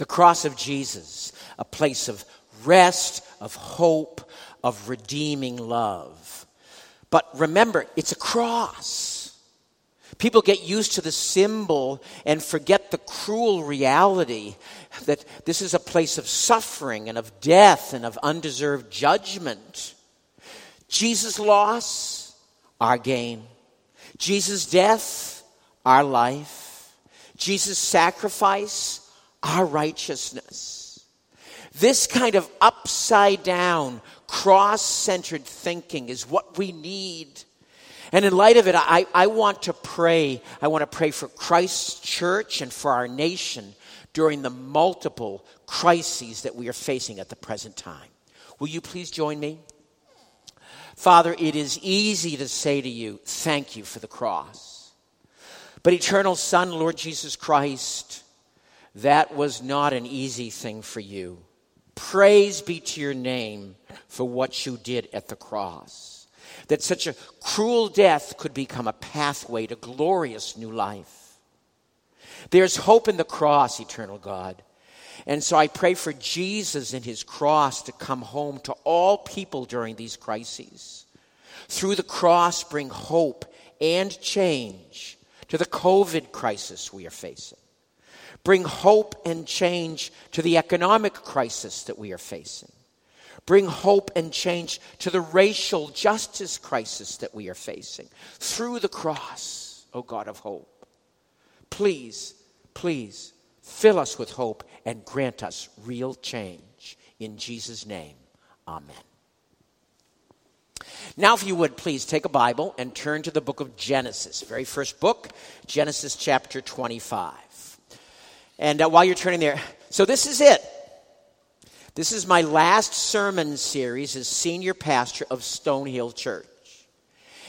The cross of Jesus, a place of rest, of hope, of redeeming love. But remember, it's a cross. People get used to the symbol and forget the cruel reality that this is a place of suffering and of death and of undeserved judgment. Jesus' loss, our gain. Jesus' death, our life. Jesus' sacrifice, our righteousness. This kind of upside down, cross centered thinking is what we need. And in light of it, I, I want to pray. I want to pray for Christ's church and for our nation during the multiple crises that we are facing at the present time. Will you please join me? Father, it is easy to say to you, thank you for the cross. But, eternal Son, Lord Jesus Christ, that was not an easy thing for you. Praise be to your name for what you did at the cross. That such a cruel death could become a pathway to glorious new life. There's hope in the cross, eternal God. And so I pray for Jesus and his cross to come home to all people during these crises. Through the cross, bring hope and change to the COVID crisis we are facing. Bring hope and change to the economic crisis that we are facing. Bring hope and change to the racial justice crisis that we are facing. Through the cross, O God of hope. Please, please fill us with hope and grant us real change. In Jesus' name, amen. Now, if you would please take a Bible and turn to the book of Genesis, very first book, Genesis chapter 25. And uh, while you're turning there, so this is it. This is my last sermon series as senior pastor of Stonehill Church.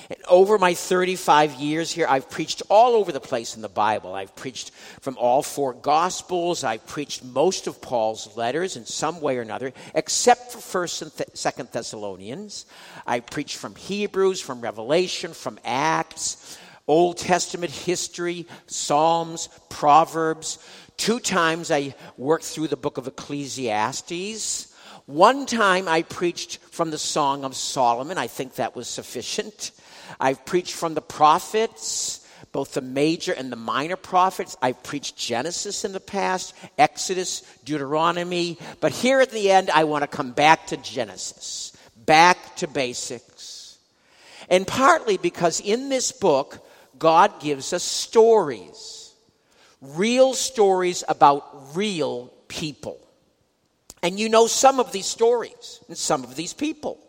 And over my 35 years here, I've preached all over the place in the Bible. I've preached from all four Gospels. I've preached most of Paul's letters in some way or another, except for 1st and Th- 2nd Thessalonians. I preached from Hebrews, from Revelation, from Acts, Old Testament history, Psalms, Proverbs. Two times I worked through the book of Ecclesiastes. One time I preached from the Song of Solomon. I think that was sufficient. I've preached from the prophets, both the major and the minor prophets. I've preached Genesis in the past, Exodus, Deuteronomy. But here at the end, I want to come back to Genesis, back to basics. And partly because in this book, God gives us stories real stories about real people. And you know some of these stories and some of these people.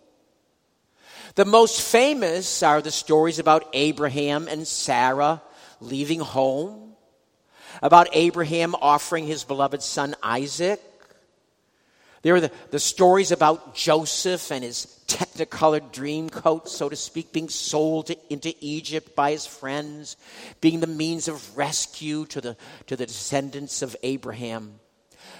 The most famous are the stories about Abraham and Sarah leaving home, about Abraham offering his beloved son Isaac. There are the, the stories about Joseph and his technicolored dream coat, so to speak, being sold to, into Egypt by his friends, being the means of rescue to the, to the descendants of Abraham.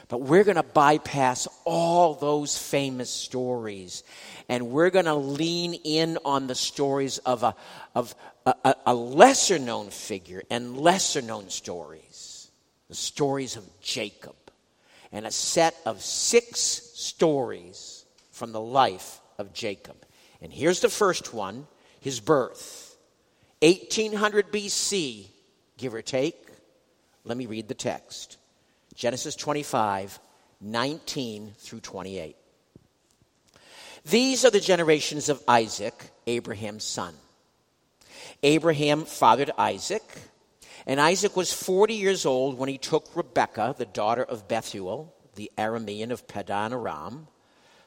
But we're going to bypass all those famous stories and we're going to lean in on the stories of a, of a, a lesser known figure and lesser known stories the stories of Jacob and a set of six stories from the life of Jacob. And here's the first one his birth. 1800 BC, give or take. Let me read the text Genesis 25, 19 through 28. These are the generations of Isaac, Abraham's son. Abraham fathered Isaac, and Isaac was 40 years old when he took Rebekah, the daughter of Bethuel, the Aramean of Padan Aram,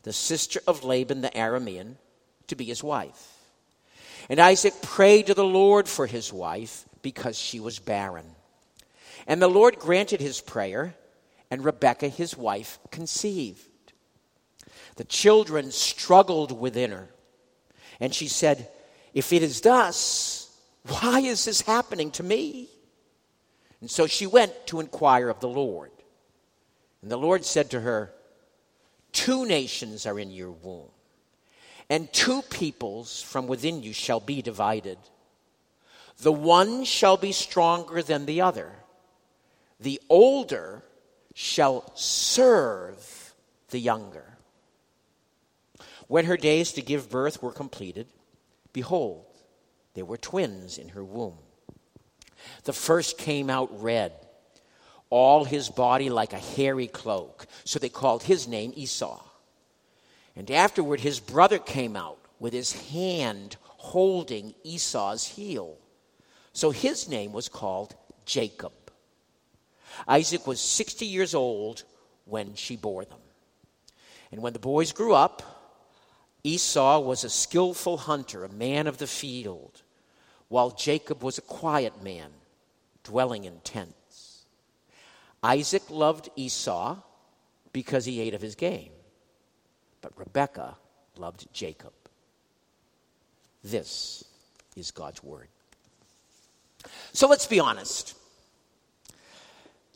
the sister of Laban the Aramean, to be his wife. And Isaac prayed to the Lord for his wife because she was barren. And the Lord granted his prayer, and Rebekah, his wife, conceived. The children struggled within her. And she said, If it is thus, why is this happening to me? And so she went to inquire of the Lord. And the Lord said to her, Two nations are in your womb, and two peoples from within you shall be divided. The one shall be stronger than the other. The older shall serve the younger. When her days to give birth were completed, behold, there were twins in her womb. The first came out red, all his body like a hairy cloak. So they called his name Esau. And afterward, his brother came out with his hand holding Esau's heel. So his name was called Jacob. Isaac was 60 years old when she bore them. And when the boys grew up, Esau was a skillful hunter, a man of the field, while Jacob was a quiet man, dwelling in tents. Isaac loved Esau because he ate of his game, but Rebekah loved Jacob. This is God's word. So let's be honest.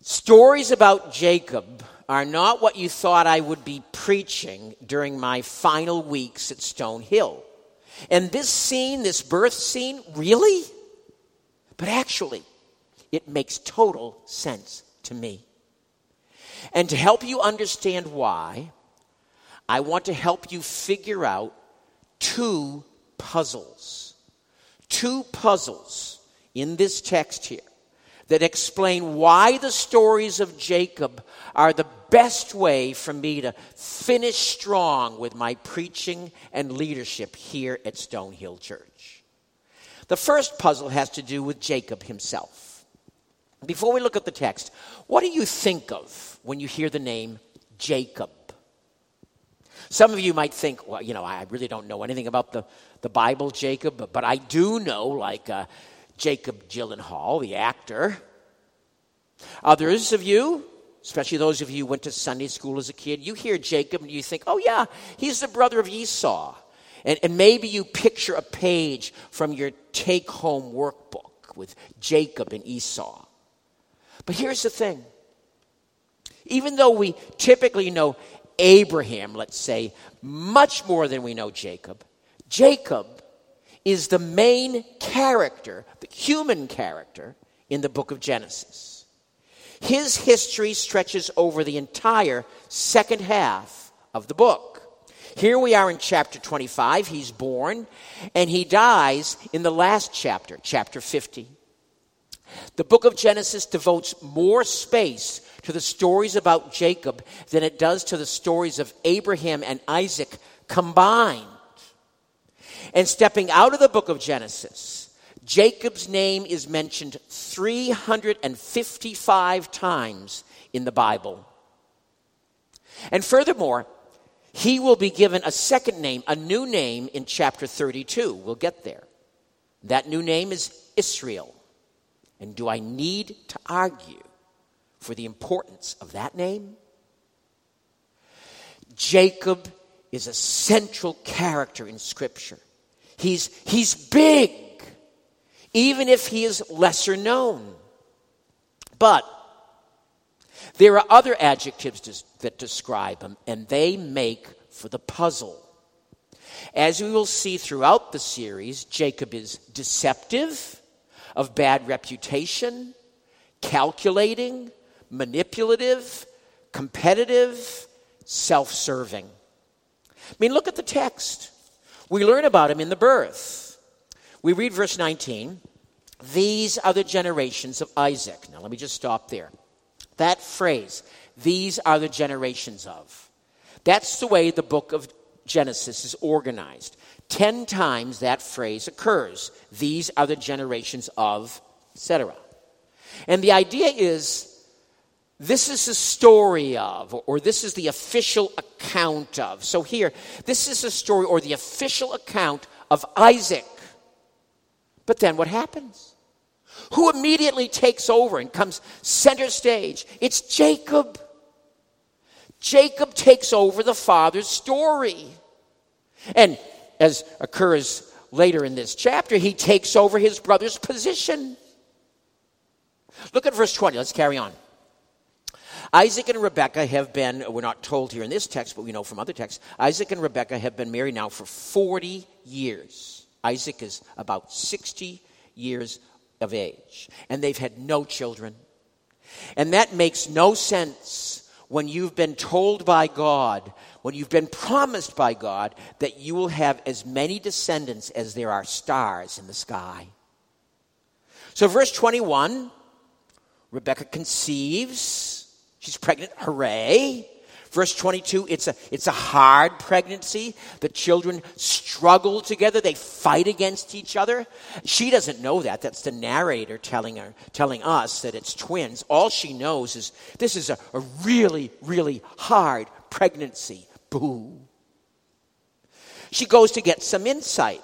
Stories about Jacob are not what you thought I would be preaching during my final weeks at Stonehill. And this scene, this birth scene, really? But actually, it makes total sense to me. And to help you understand why, I want to help you figure out two puzzles. Two puzzles in this text here that explain why the stories of Jacob are the best way for me to finish strong with my preaching and leadership here at Stonehill Church. The first puzzle has to do with Jacob himself. Before we look at the text, what do you think of when you hear the name Jacob? Some of you might think, well, you know, I really don't know anything about the, the Bible, Jacob, but, but I do know, like, uh, Jacob Gyllenhaal, the actor. Others of you, especially those of you who went to Sunday school as a kid, you hear Jacob and you think, oh, yeah, he's the brother of Esau. And, and maybe you picture a page from your take home workbook with Jacob and Esau. But here's the thing even though we typically know Abraham, let's say, much more than we know Jacob, Jacob is the main character, the human character, in the book of Genesis. His history stretches over the entire second half of the book. Here we are in chapter 25. He's born, and he dies in the last chapter, chapter 50. The book of Genesis devotes more space to the stories about Jacob than it does to the stories of Abraham and Isaac combined. And stepping out of the book of Genesis, Jacob's name is mentioned 355 times in the Bible. And furthermore, he will be given a second name, a new name in chapter 32. We'll get there. That new name is Israel. And do I need to argue for the importance of that name? Jacob is a central character in Scripture. He's, he's big, even if he is lesser known. But there are other adjectives that describe him, and they make for the puzzle. As we will see throughout the series, Jacob is deceptive, of bad reputation, calculating, manipulative, competitive, self serving. I mean, look at the text. We learn about him in the birth. We read verse 19 These are the generations of Isaac. Now, let me just stop there. That phrase, these are the generations of. That's the way the book of Genesis is organized. Ten times that phrase occurs. These are the generations of, etc. And the idea is this is the story of, or this is the official account of. So here, this is the story or the official account of Isaac. But then what happens? Who immediately takes over and comes center stage? It's Jacob. Jacob takes over the father's story. And as occurs later in this chapter, he takes over his brother's position. Look at verse 20. Let's carry on. Isaac and Rebekah have been, we're not told here in this text, but we know from other texts, Isaac and Rebekah have been married now for 40 years. Isaac is about 60 years of age, and they've had no children. And that makes no sense when you've been told by God, when you've been promised by God, that you will have as many descendants as there are stars in the sky. So, verse 21 Rebekah conceives. She's pregnant. Hooray. Verse 22, it's a, it's a hard pregnancy. The children struggle together. They fight against each other. She doesn't know that. That's the narrator telling her, telling us that it's twins. All she knows is this is a, a really, really hard pregnancy. Boo. She goes to get some insight.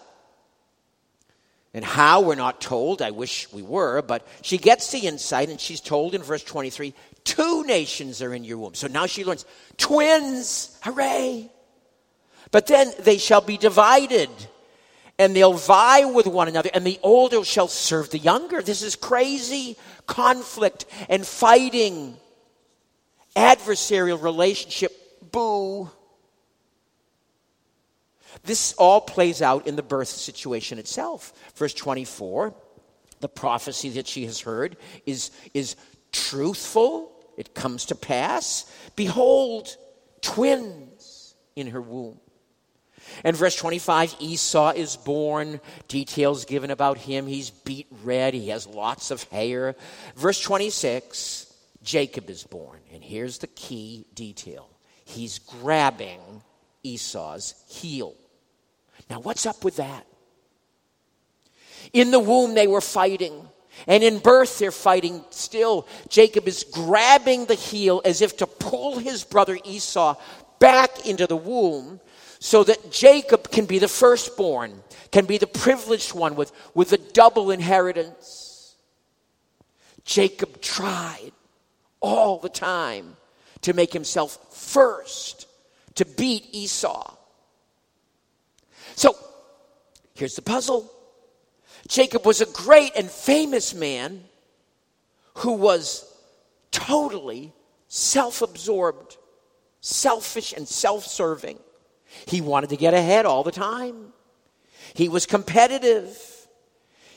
And how, we're not told. I wish we were. But she gets the insight, and she's told in verse 23 two nations are in your womb. So now she learns twins. Hooray. But then they shall be divided, and they'll vie with one another, and the older shall serve the younger. This is crazy conflict and fighting, adversarial relationship. Boo. This all plays out in the birth situation itself. Verse 24, the prophecy that she has heard is, is truthful, it comes to pass. Behold, twins in her womb. And verse 25, Esau is born. Details given about him. He's beet red. He has lots of hair. Verse 26, Jacob is born. And here's the key detail he's grabbing Esau's heel. Now, what's up with that? In the womb, they were fighting. And in birth, they're fighting still. Jacob is grabbing the heel as if to pull his brother Esau back into the womb so that Jacob can be the firstborn, can be the privileged one with, with a double inheritance. Jacob tried all the time to make himself first, to beat Esau. So here's the puzzle Jacob was a great and famous man who was totally self absorbed, selfish, and self serving. He wanted to get ahead all the time. He was competitive.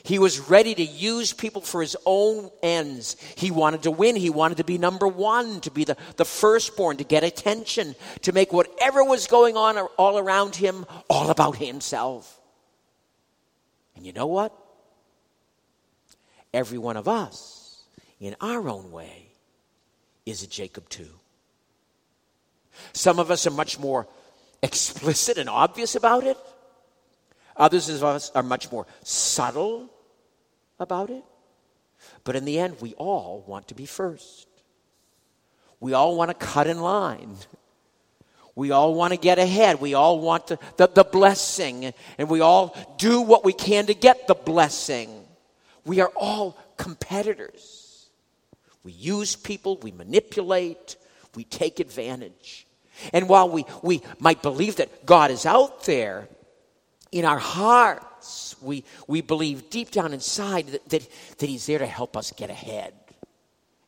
He was ready to use people for his own ends. He wanted to win. He wanted to be number one, to be the, the firstborn, to get attention, to make whatever was going on all around him all about himself. And you know what? Every one of us, in our own way, is a Jacob too. Some of us are much more explicit and obvious about it. Others of us are much more subtle about it. But in the end, we all want to be first. We all want to cut in line. We all want to get ahead. We all want the, the, the, blessing. And we all do what we can to get the blessing. We are all competitors. We use people, we manipulate, we take advantage. And while we, we might believe that God is out there, in our we, we believe deep down inside that, that, that He's there to help us get ahead.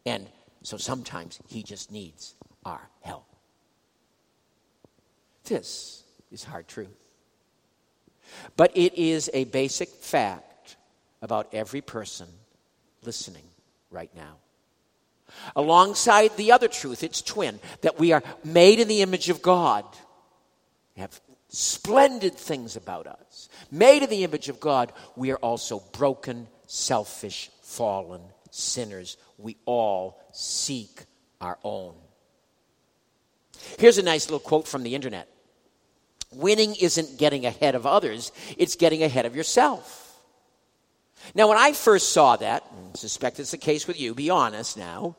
And so sometimes He just needs our help. This is hard truth. But it is a basic fact about every person listening right now. Alongside the other truth, its twin, that we are made in the image of God. Have splendid things about us. Made in the image of God, we are also broken, selfish, fallen sinners. We all seek our own. Here's a nice little quote from the internet Winning isn't getting ahead of others, it's getting ahead of yourself. Now, when I first saw that, I suspect it's the case with you, be honest now,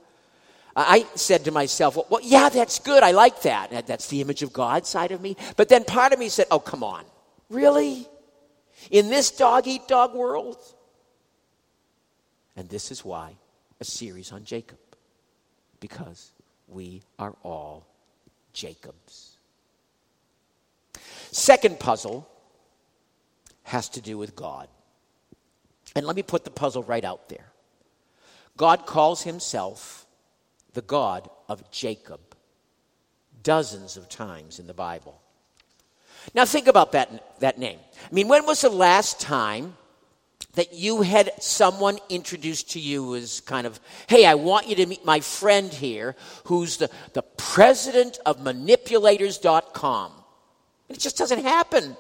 I said to myself, well, well, yeah, that's good. I like that. That's the image of God side of me. But then part of me said, oh, come on. Really? In this dog eat dog world? And this is why a series on Jacob. Because we are all Jacobs. Second puzzle has to do with God. And let me put the puzzle right out there. God calls himself the God of Jacob dozens of times in the Bible. Now, think about that, that name. I mean, when was the last time that you had someone introduced to you as kind of, hey, I want you to meet my friend here who's the, the president of manipulators.com. It just doesn't happen.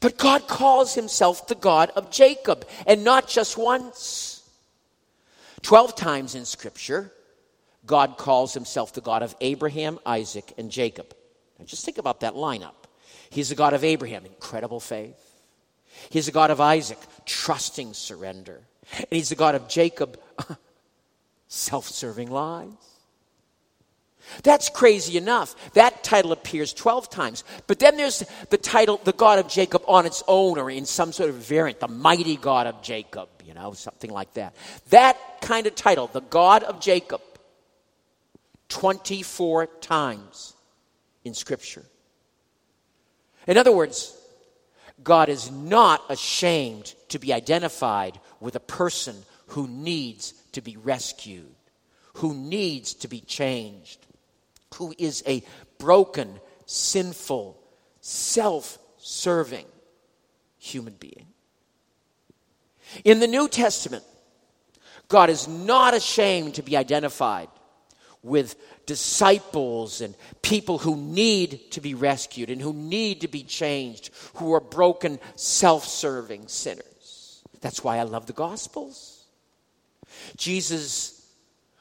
But God calls himself the God of Jacob, and not just once. Twelve times in Scripture, God calls himself the God of Abraham, Isaac, and Jacob. Now just think about that lineup. He's the God of Abraham, incredible faith. He's the God of Isaac, trusting surrender. And he's the God of Jacob, self serving lies. That's crazy enough. That title appears 12 times. But then there's the title, the God of Jacob on its own, or in some sort of variant, the mighty God of Jacob, you know, something like that. That kind of title, the God of Jacob, 24 times in Scripture. In other words, God is not ashamed to be identified with a person who needs to be rescued, who needs to be changed, who is a broken, sinful, self serving human being. In the New Testament, God is not ashamed to be identified with disciples and people who need to be rescued and who need to be changed, who are broken, self serving sinners. That's why I love the Gospels. Jesus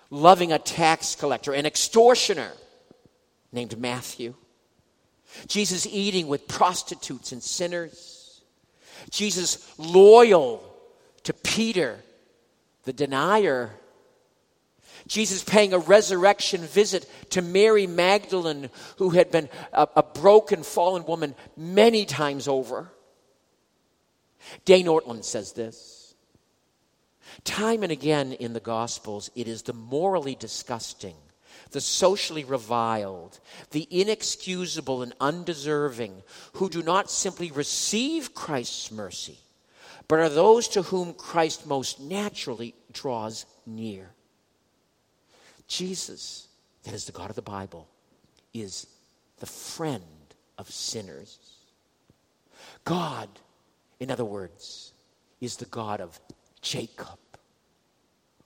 loving a tax collector, an extortioner named Matthew. Jesus eating with prostitutes and sinners. Jesus loyal to Peter, the denier Jesus paying a resurrection visit to Mary Magdalene, who had been a, a broken, fallen woman many times over. Dane Ortlund says this Time and again in the Gospels, it is the morally disgusting, the socially reviled, the inexcusable and undeserving who do not simply receive Christ's mercy, but are those to whom Christ most naturally draws near. Jesus, that is the God of the Bible, is the friend of sinners. God, in other words, is the God of Jacob.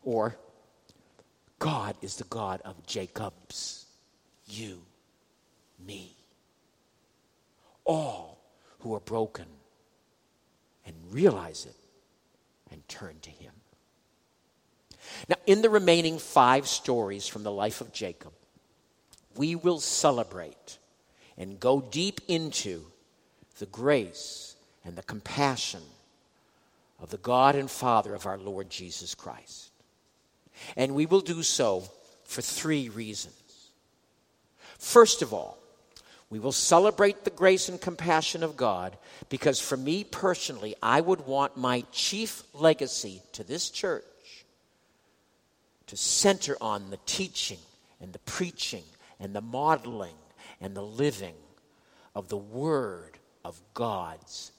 Or God is the God of Jacob's, you, me. All who are broken and realize it and turn to Him. Now, in the remaining five stories from the life of Jacob, we will celebrate and go deep into the grace and the compassion of the God and Father of our Lord Jesus Christ. And we will do so for three reasons. First of all, we will celebrate the grace and compassion of God because for me personally, I would want my chief legacy to this church to center on the teaching and the preaching and the modeling and the living of the Word of God's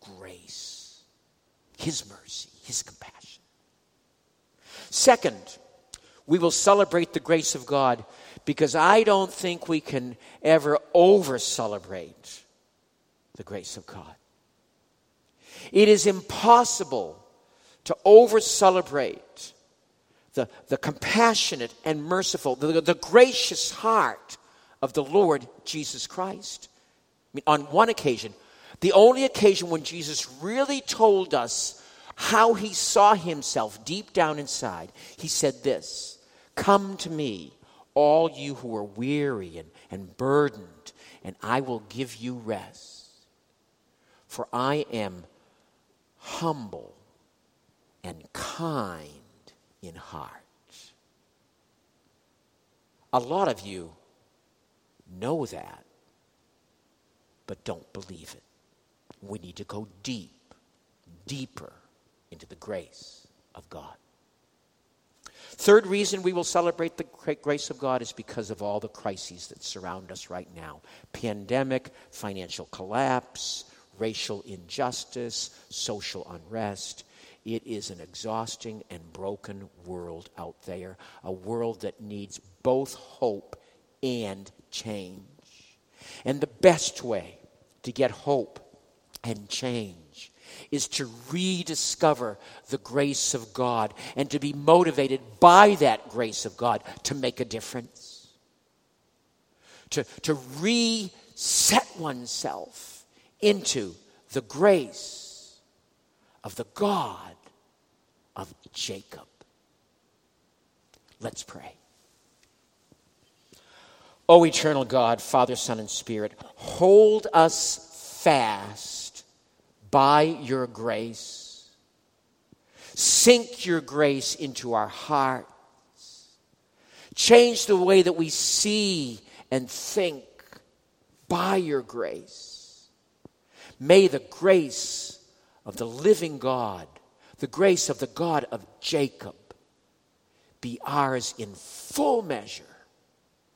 grace, His mercy, His compassion. Second, we will celebrate the grace of God because I don't think we can ever over celebrate the grace of God. It is impossible to over celebrate the, the compassionate and merciful, the, the gracious heart of the Lord Jesus Christ. I mean, on one occasion, the only occasion when Jesus really told us how he saw himself deep down inside, he said this Come to me, all you who are weary and, and burdened, and I will give you rest. For I am humble and kind in heart. A lot of you know that, but don't believe it. We need to go deep, deeper into the grace of God. Third reason we will celebrate the great grace of God is because of all the crises that surround us right now pandemic, financial collapse, racial injustice, social unrest. It is an exhausting and broken world out there, a world that needs both hope and change. And the best way to get hope and change is to rediscover the grace of God and to be motivated by that grace of God to make a difference. To, to reset oneself into the grace of the God of Jacob. Let's pray. O eternal God, Father, Son, and Spirit, hold us fast by your grace. Sink your grace into our hearts. Change the way that we see and think by your grace. May the grace of the living God, the grace of the God of Jacob, be ours in full measure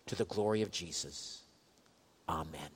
to the glory of Jesus. Amen.